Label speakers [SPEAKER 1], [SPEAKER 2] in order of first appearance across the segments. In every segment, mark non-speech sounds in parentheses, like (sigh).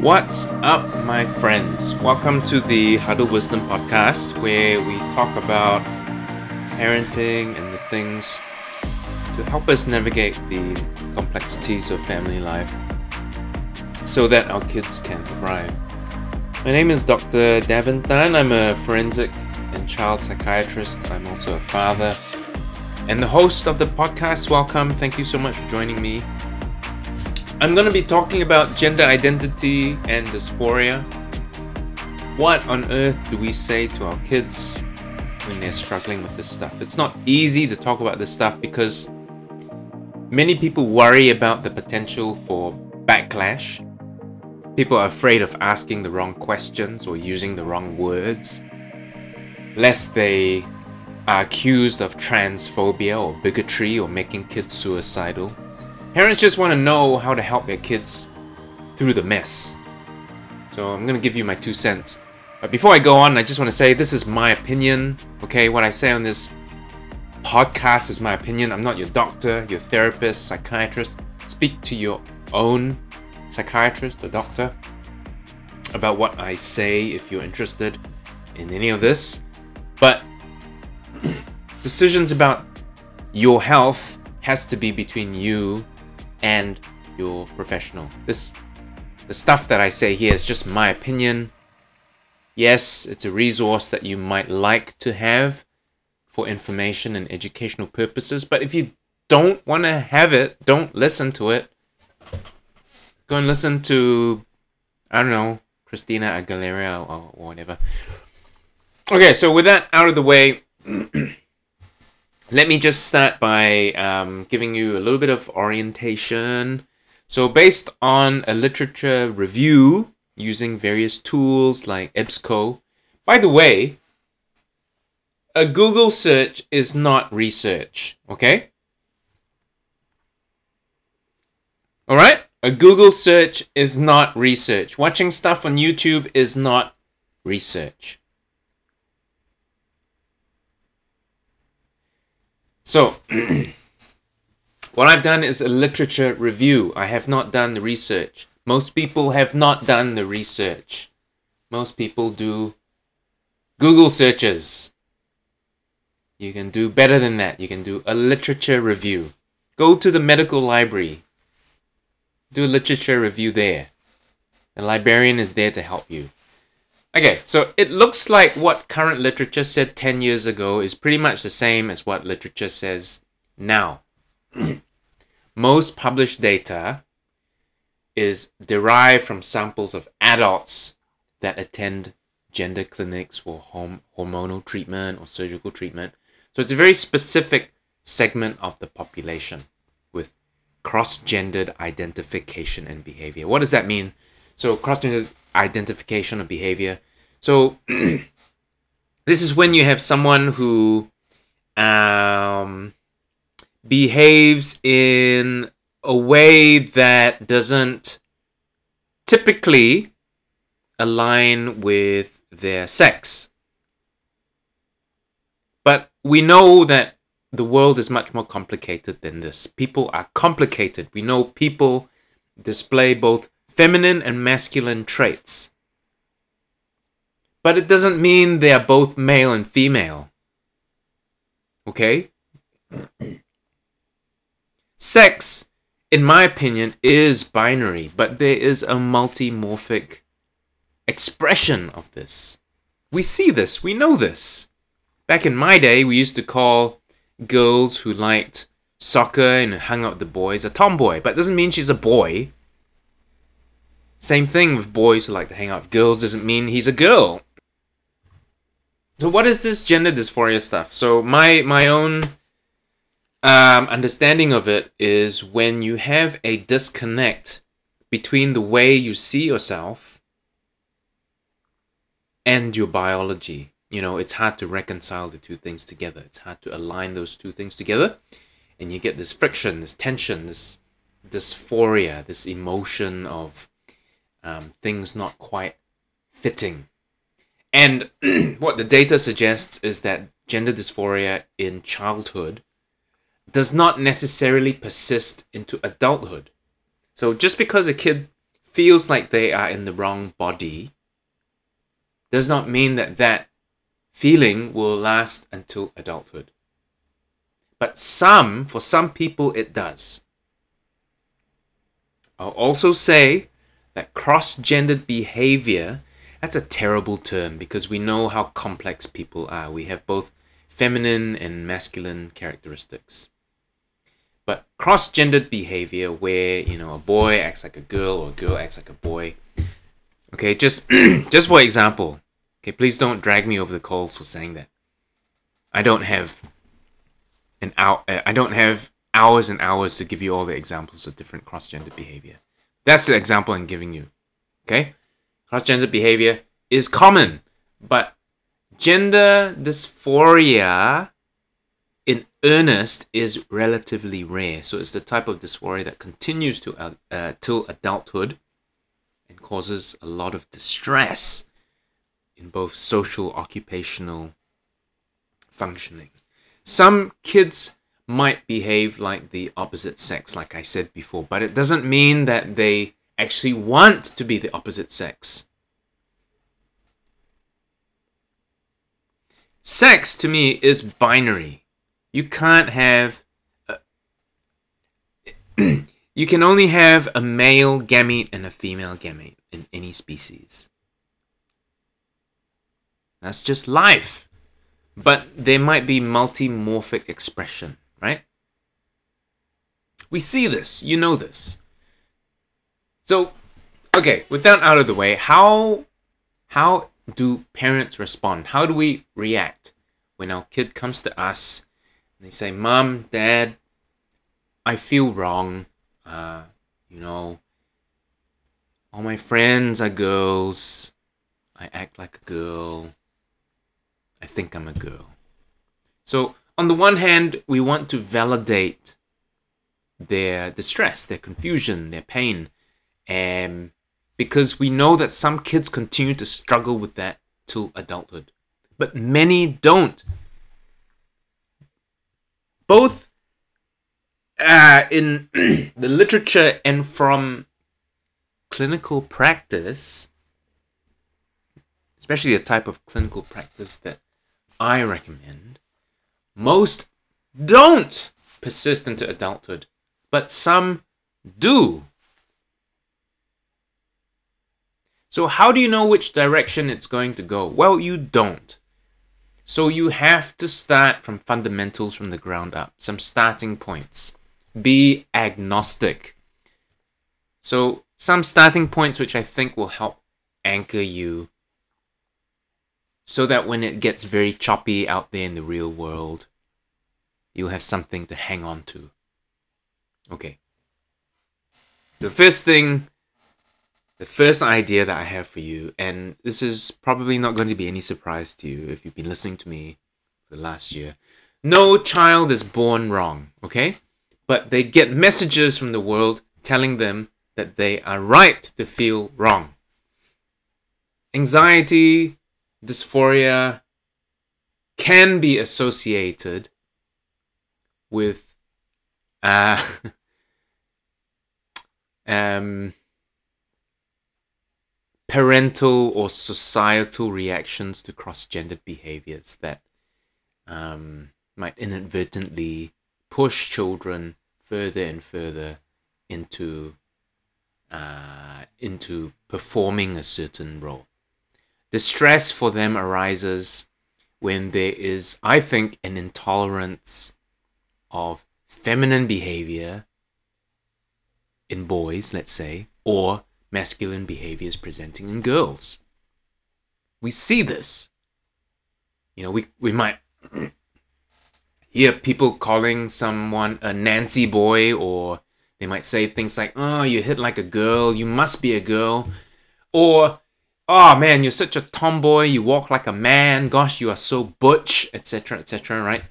[SPEAKER 1] What's up, my friends? Welcome to the Huddle Wisdom Podcast, where we talk about parenting and the things to help us navigate the complexities of family life so that our kids can thrive. My name is Dr. Davin Tan. I'm a forensic and child psychiatrist. I'm also a father and the host of the podcast. Welcome. Thank you so much for joining me. I'm going to be talking about gender identity and dysphoria. What on earth do we say to our kids when they're struggling with this stuff? It's not easy to talk about this stuff because many people worry about the potential for backlash. People are afraid of asking the wrong questions or using the wrong words, lest they are accused of transphobia or bigotry or making kids suicidal. Parents just want to know how to help their kids through the mess. So I'm going to give you my two cents. But before I go on, I just want to say this is my opinion. Okay, what I say on this podcast is my opinion. I'm not your doctor, your therapist, psychiatrist. Speak to your own psychiatrist or doctor about what I say if you're interested in any of this. But (clears throat) decisions about your health has to be between you and your professional. This the stuff that I say here is just my opinion. Yes, it's a resource that you might like to have for information and educational purposes, but if you don't want to have it, don't listen to it. Go and listen to I don't know, Christina Aguilera or, or whatever. Okay, so with that out of the way, (clears throat) let me just start by um, giving you a little bit of orientation. So, based on a literature review using various tools like EBSCO, by the way, a Google search is not research, okay? All right? A Google search is not research. Watching stuff on YouTube is not research. So, (clears throat) what I've done is a literature review. I have not done the research. Most people have not done the research. Most people do Google searches. You can do better than that. You can do a literature review. Go to the medical library. Do a literature review there. The librarian is there to help you. Okay, so it looks like what current literature said 10 years ago is pretty much the same as what literature says now. (clears throat) Most published data is derived from samples of adults that attend gender clinics for home, hormonal treatment or surgical treatment. So it's a very specific segment of the population with cross gendered identification and behavior. What does that mean? So, cross-gender identification of behavior. So (clears throat) this is when you have someone who um, behaves in a way that doesn't typically align with their sex. But we know that the world is much more complicated than this. People are complicated. We know people display both feminine and masculine traits. But it doesn't mean they are both male and female. Okay? Sex, in my opinion, is binary, but there is a multimorphic expression of this. We see this, we know this. Back in my day, we used to call girls who liked soccer and hung out with the boys a tomboy, but it doesn't mean she's a boy. Same thing with boys who like to hang out with girls doesn't mean he's a girl. So what is this gender dysphoria stuff? So my my own um, understanding of it is when you have a disconnect between the way you see yourself and your biology. You know, it's hard to reconcile the two things together. It's hard to align those two things together, and you get this friction, this tension, this dysphoria, this emotion of um, things not quite fitting. And (clears throat) what the data suggests is that gender dysphoria in childhood does not necessarily persist into adulthood. So just because a kid feels like they are in the wrong body does not mean that that feeling will last until adulthood. But some, for some people, it does. I'll also say that cross gendered behavior, that's a terrible term because we know how complex people are. We have both feminine and masculine characteristics. But cross gendered behavior, where, you know, a boy acts like a girl or a girl acts like a boy. Okay, just (clears throat) just for example, okay, please don't drag me over the coals for saying that. I don't have an hour. I don't have hours and hours to give you all the examples of different cross-gender behavior. That's the example I'm giving you. Okay? Cross-gender behavior is common, but gender dysphoria in earnest is relatively rare. So it's the type of dysphoria that continues to uh, uh till adulthood and causes a lot of distress in both social, occupational functioning. Some kids might behave like the opposite sex, like I said before, but it doesn't mean that they actually want to be the opposite sex. Sex to me is binary. You can't have. A, (clears throat) you can only have a male gamete and a female gamete in any species. That's just life. But there might be multimorphic expression? We see this, you know this. So, okay, with that out of the way, how how do parents respond? How do we react when our kid comes to us and they say, "Mom, Dad, I feel wrong. Uh, you know, all my friends are girls. I act like a girl. I think I'm a girl. So, on the one hand, we want to validate their distress, their confusion, their pain, and because we know that some kids continue to struggle with that till adulthood, but many don't. Both uh, in (clears throat) the literature and from clinical practice, especially the type of clinical practice that I recommend, most don't persist into adulthood, but some do. So, how do you know which direction it's going to go? Well, you don't. So, you have to start from fundamentals from the ground up, some starting points. Be agnostic. So, some starting points which I think will help anchor you so that when it gets very choppy out there in the real world, you'll have something to hang on to. Okay. The first thing, the first idea that I have for you, and this is probably not going to be any surprise to you if you've been listening to me for the last year. No child is born wrong, okay? But they get messages from the world telling them that they are right to feel wrong. Anxiety, dysphoria can be associated with uh, (laughs) um, parental or societal reactions to cross-gendered behaviors that um, might inadvertently push children further and further into uh, into performing a certain role. Distress for them arises when there is, I think, an intolerance of feminine behavior in boys, let's say, or masculine behaviors presenting in girls. We see this. You know, we, we might (clears throat) hear people calling someone a Nancy boy, or they might say things like, oh, you hit like a girl, you must be a girl. Or oh man, you're such a tomboy, you walk like a man, gosh, you are so butch, etc., etc., right?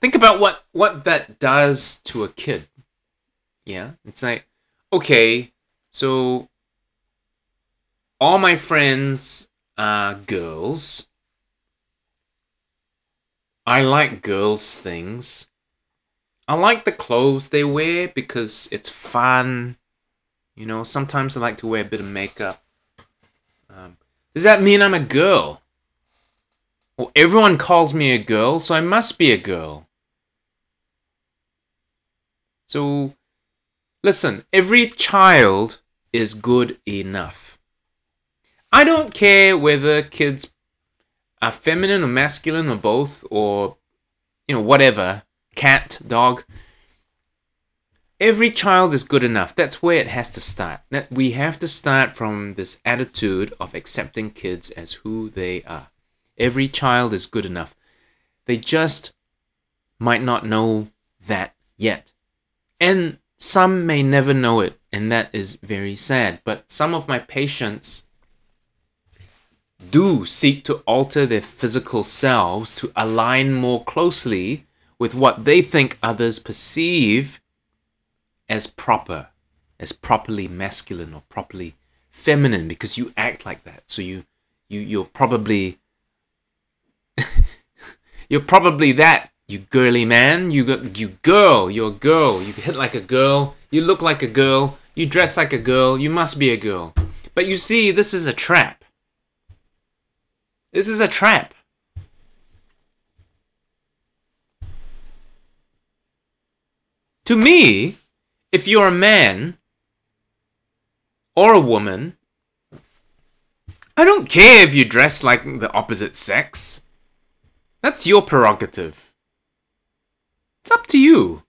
[SPEAKER 1] Think about what what that does to a kid. Yeah, it's like, okay, so all my friends are girls. I like girls' things. I like the clothes they wear because it's fun You know, sometimes I like to wear a bit of makeup. Um, does that mean I'm a girl? Well, everyone calls me a girl, so I must be a girl. So, listen, every child is good enough. I don't care whether kids are feminine or masculine or both, or, you know, whatever cat, dog. Every child is good enough. That's where it has to start. That we have to start from this attitude of accepting kids as who they are. Every child is good enough. They just might not know that yet. And some may never know it, and that is very sad. But some of my patients do seek to alter their physical selves to align more closely with what they think others perceive as proper, as properly masculine or properly feminine because you act like that. So you you you're probably (laughs) you're probably that you girly man. You you girl. You're a girl. You hit like a girl. You look like a girl. You dress like a girl. You must be a girl. But you see, this is a trap. This is a trap. To me, if you're a man or a woman, I don't care if you dress like the opposite sex. That's your prerogative. It's up to you.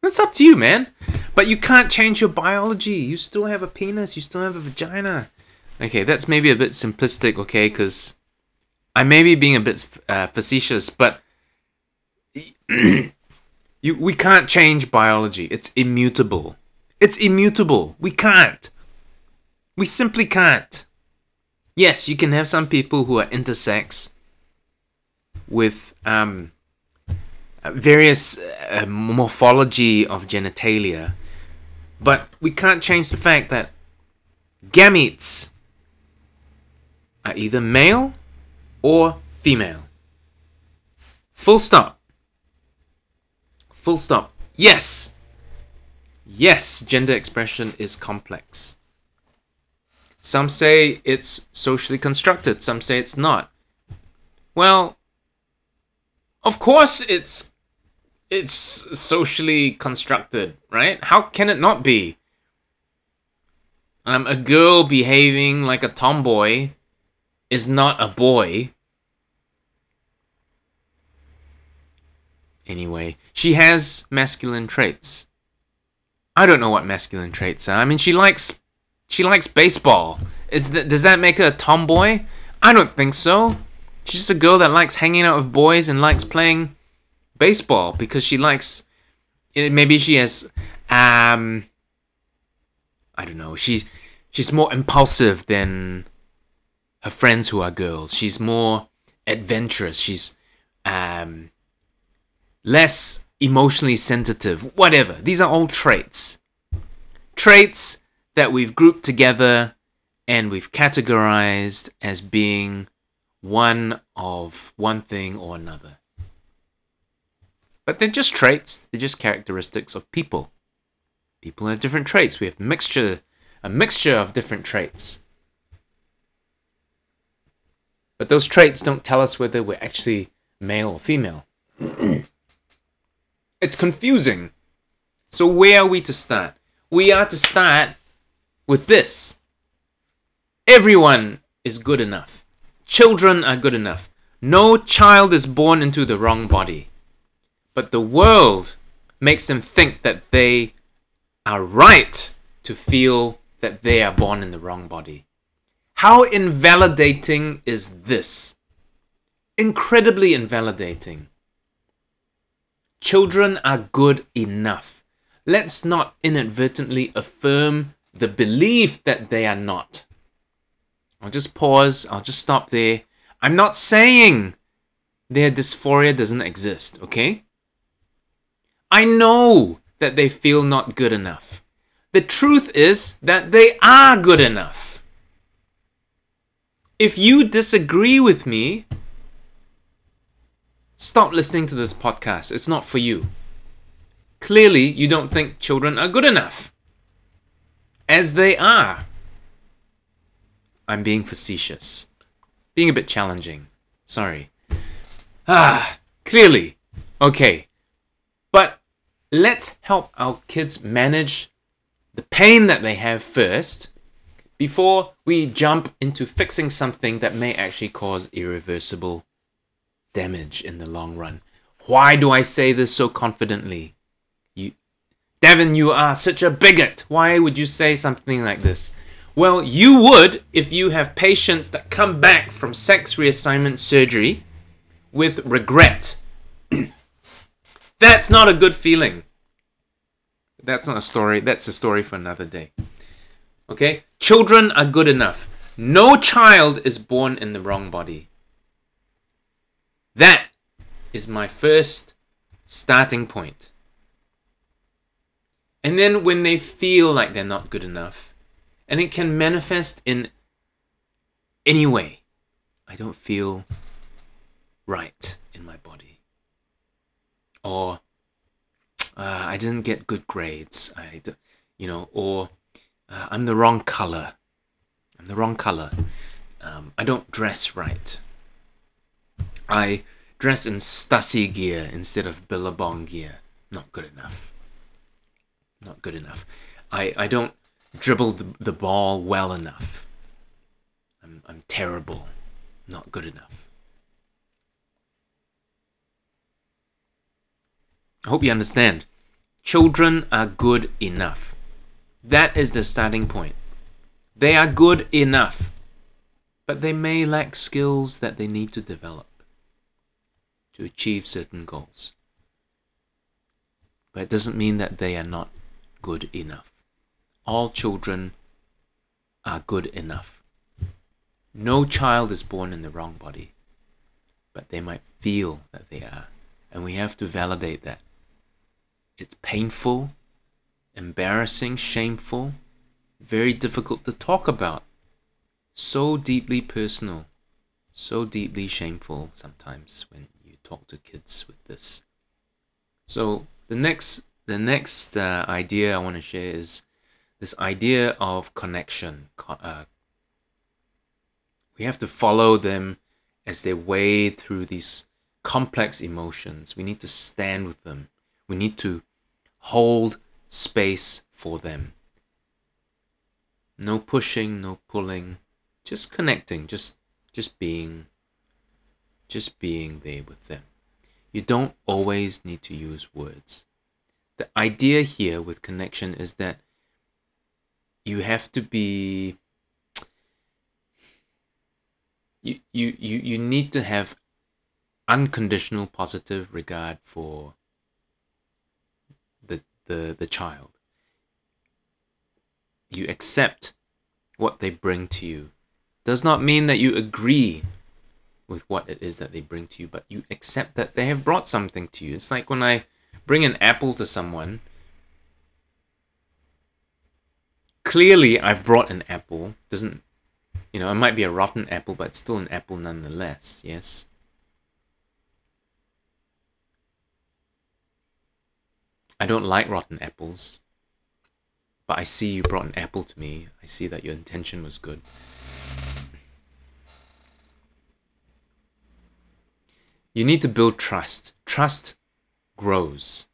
[SPEAKER 1] That's up to you, man. But you can't change your biology. You still have a penis, you still have a vagina. Okay, that's maybe a bit simplistic, okay, because I may be being a bit uh, facetious, but (clears throat) You, we can't change biology. It's immutable. It's immutable. We can't. We simply can't. Yes, you can have some people who are intersex with um, various uh, morphology of genitalia, but we can't change the fact that gametes are either male or female. Full stop. Full stop. Yes! Yes, gender expression is complex. Some say it's socially constructed, some say it's not. Well, of course it's it's socially constructed, right? How can it not be? Um, a girl behaving like a tomboy is not a boy. Anyway, she has masculine traits. I don't know what masculine traits are. I mean, she likes she likes baseball. Is that does that make her a tomboy? I don't think so. She's just a girl that likes hanging out with boys and likes playing baseball because she likes maybe she has um I don't know. She she's more impulsive than her friends who are girls. She's more adventurous. She's um less emotionally sensitive, whatever. These are all traits. Traits that we've grouped together and we've categorized as being one of one thing or another. But they're just traits, they're just characteristics of people. People have different traits. We have mixture a mixture of different traits. But those traits don't tell us whether we're actually male or female. (clears throat) It's confusing. So, where are we to start? We are to start with this everyone is good enough. Children are good enough. No child is born into the wrong body. But the world makes them think that they are right to feel that they are born in the wrong body. How invalidating is this? Incredibly invalidating. Children are good enough. Let's not inadvertently affirm the belief that they are not. I'll just pause, I'll just stop there. I'm not saying their dysphoria doesn't exist, okay? I know that they feel not good enough. The truth is that they are good enough. If you disagree with me, Stop listening to this podcast. It's not for you. Clearly, you don't think children are good enough. as they are. I'm being facetious, being a bit challenging. Sorry. Ah, clearly. Okay. But let's help our kids manage the pain that they have first before we jump into fixing something that may actually cause irreversible damage in the long run. Why do I say this so confidently? You Devin, you are such a bigot. Why would you say something like this? Well, you would if you have patients that come back from sex reassignment surgery with regret. That's not a good feeling. That's not a story. That's a story for another day. Okay? Children are good enough. No child is born in the wrong body. That is my first starting point. And then when they feel like they're not good enough, and it can manifest in any way, I don't feel right in my body. Or uh, I didn't get good grades. I, you know, or uh, I'm the wrong color. I'm the wrong color. Um, I don't dress right. I dress in Stasi gear instead of Billabong gear. Not good enough. Not good enough. I, I don't dribble the, the ball well enough. I'm, I'm terrible. Not good enough. I hope you understand. Children are good enough. That is the starting point. They are good enough, but they may lack skills that they need to develop to achieve certain goals. But it doesn't mean that they are not good enough. All children are good enough. No child is born in the wrong body, but they might feel that they are, and we have to validate that. It's painful, embarrassing, shameful, very difficult to talk about, so deeply personal, so deeply shameful sometimes when you talk to kids with this. So the next the next uh, idea I want to share is this idea of connection. Uh, we have to follow them as they wade through these complex emotions. We need to stand with them. We need to hold space for them. No pushing, no pulling, just connecting, just just being just being there with them. You don't always need to use words. The idea here with connection is that you have to be you you you, you need to have unconditional positive regard for the, the child. You accept what they bring to you. Does not mean that you agree with what it is that they bring to you, but you accept that they have brought something to you. It's like when I bring an apple to someone. Clearly, I've brought an apple. Doesn't, you know, it might be a rotten apple, but it's still an apple nonetheless. Yes. I don't like rotten apples. But I see you brought an apple to me. I see that your intention was good. You need to build trust. Trust grows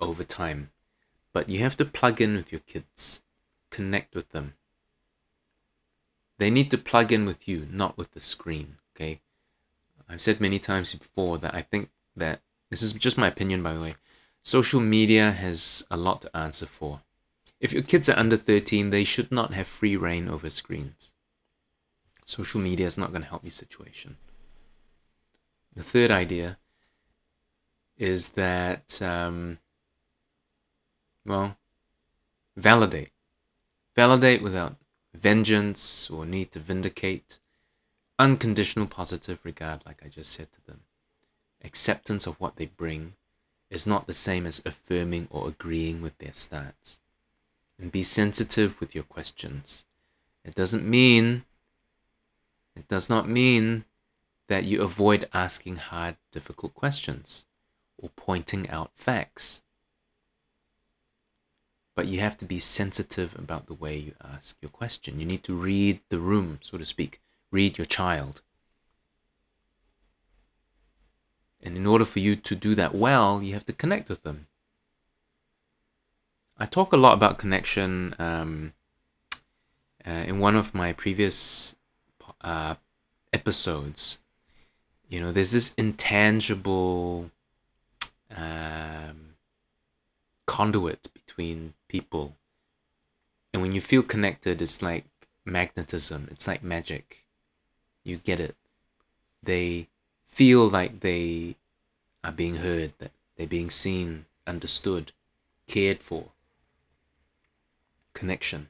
[SPEAKER 1] over time. But you have to plug in with your kids, connect with them. They need to plug in with you, not with the screen, okay? I've said many times before that I think that this is just my opinion, by the way. Social media has a lot to answer for. If your kids are under 13, they should not have free reign over screens. Social media is not going to help your situation. The third idea is that, um, well, validate. Validate without vengeance or need to vindicate. Unconditional positive regard, like I just said to them. Acceptance of what they bring is not the same as affirming or agreeing with their stance. And be sensitive with your questions. It doesn't mean, it does not mean that you avoid asking hard, difficult questions or pointing out facts. but you have to be sensitive about the way you ask your question. You need to read the room, so to speak, read your child. And in order for you to do that well, you have to connect with them. I talk a lot about connection um, uh, in one of my previous uh, episodes. You know, there's this intangible um, conduit between people. And when you feel connected, it's like magnetism, it's like magic. You get it. They feel like they are being heard, that they're being seen, understood, cared for. Connection.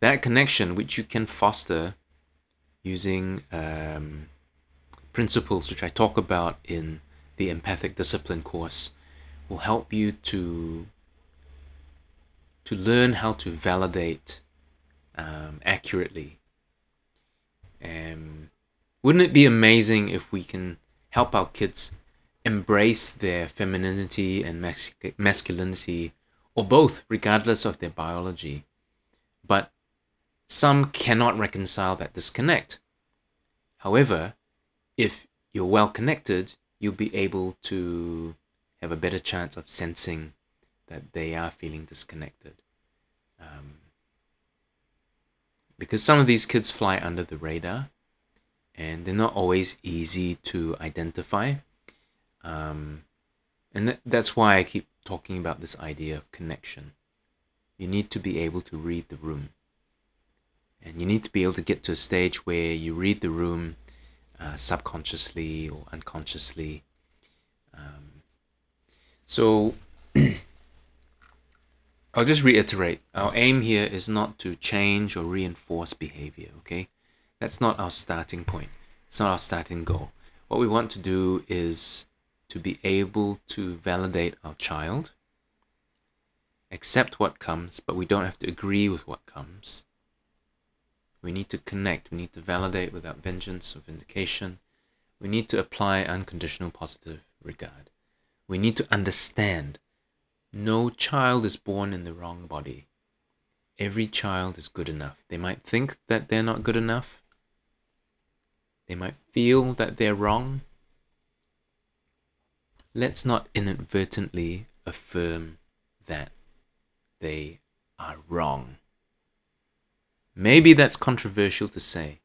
[SPEAKER 1] That connection, which you can foster using um, principles which I talk about in the empathic discipline course, will help you to to learn how to validate um, accurately. Um, wouldn't it be amazing if we can help our kids embrace their femininity and mas- masculinity, or both, regardless of their biology? But some cannot reconcile that disconnect. However, if you're well connected, you'll be able to have a better chance of sensing that they are feeling disconnected. Um, because some of these kids fly under the radar and they're not always easy to identify. Um, and th- that's why I keep talking about this idea of connection. You need to be able to read the room. And you need to be able to get to a stage where you read the room uh, subconsciously or unconsciously. Um, so (clears throat) I'll just reiterate our aim here is not to change or reinforce behavior, okay? That's not our starting point, it's not our starting goal. What we want to do is to be able to validate our child, accept what comes, but we don't have to agree with what comes. We need to connect, we need to validate without vengeance or vindication. We need to apply unconditional positive regard. We need to understand no child is born in the wrong body. Every child is good enough. They might think that they're not good enough. They might feel that they're wrong. Let's not inadvertently affirm that they are wrong. Maybe that's controversial to say.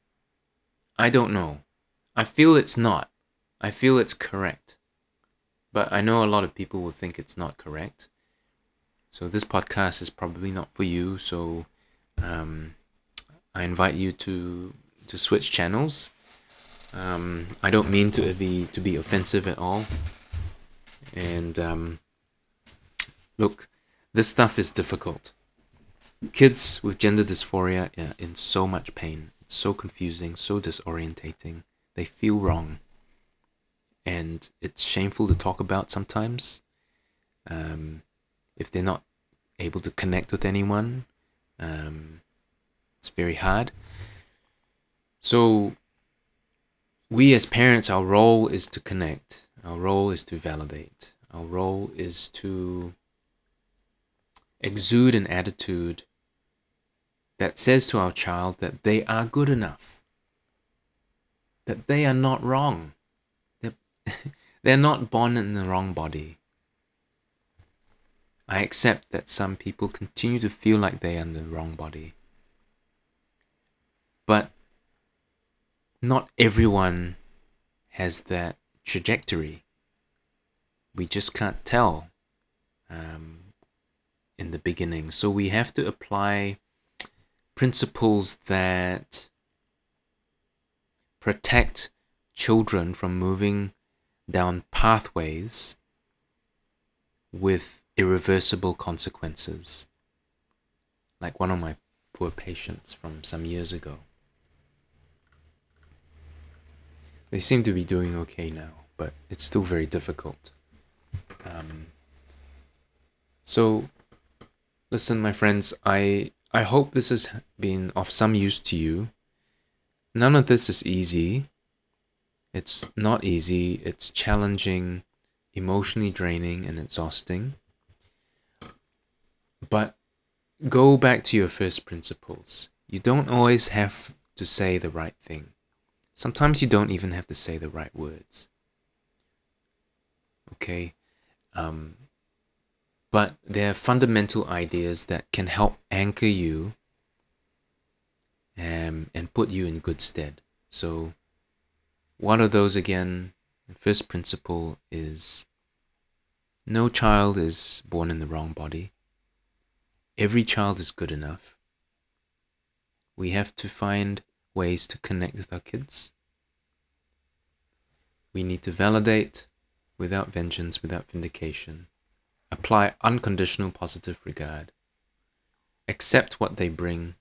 [SPEAKER 1] I don't know. I feel it's not. I feel it's correct. But I know a lot of people will think it's not correct. So this podcast is probably not for you. So um, I invite you to to switch channels. Um, I don't mean to be to be offensive at all. And um, look, this stuff is difficult. Kids with gender dysphoria are in so much pain. It's so confusing, so disorientating. They feel wrong, and it's shameful to talk about sometimes. Um, if they're not able to connect with anyone, um, it's very hard. So, we as parents, our role is to connect, our role is to validate, our role is to exude an attitude that says to our child that they are good enough, that they are not wrong, they're, (laughs) they're not born in the wrong body, I accept that some people continue to feel like they are in the wrong body. But not everyone has that trajectory. We just can't tell um, in the beginning. So we have to apply principles that protect children from moving down pathways with irreversible consequences, like one of my poor patients from some years ago. They seem to be doing okay now, but it's still very difficult. Um, so, listen, my friends, I I hope this has been of some use to you. None of this is easy. It's not easy. It's challenging, emotionally draining, and exhausting. But go back to your first principles. You don't always have to say the right thing. Sometimes you don't even have to say the right words. Okay? Um, but there are fundamental ideas that can help anchor you um, and put you in good stead. So, what are those again? The first principle is no child is born in the wrong body. Every child is good enough. We have to find ways to connect with our kids. We need to validate without vengeance, without vindication. Apply unconditional positive regard. Accept what they bring,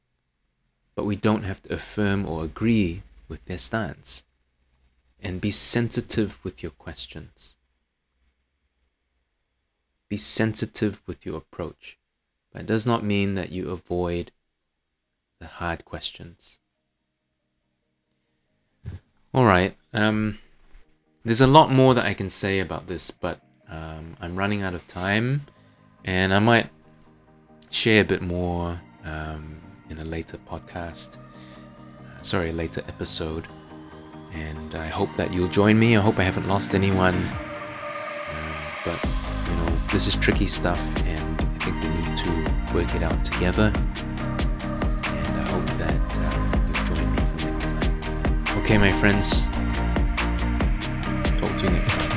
[SPEAKER 1] but we don't have to affirm or agree with their stance. And be sensitive with your questions. Be sensitive with your approach, but it does not mean that you avoid the hard questions. All right. Um, there's a lot more that I can say about this, but um, I'm running out of time, and I might share a bit more um, in a later podcast. Uh, sorry, a later episode. And I hope that you'll join me. I hope I haven't lost anyone. Um, but, you know, this is tricky stuff, and I think we need to work it out together. Okay, my friends. Talk to you next time.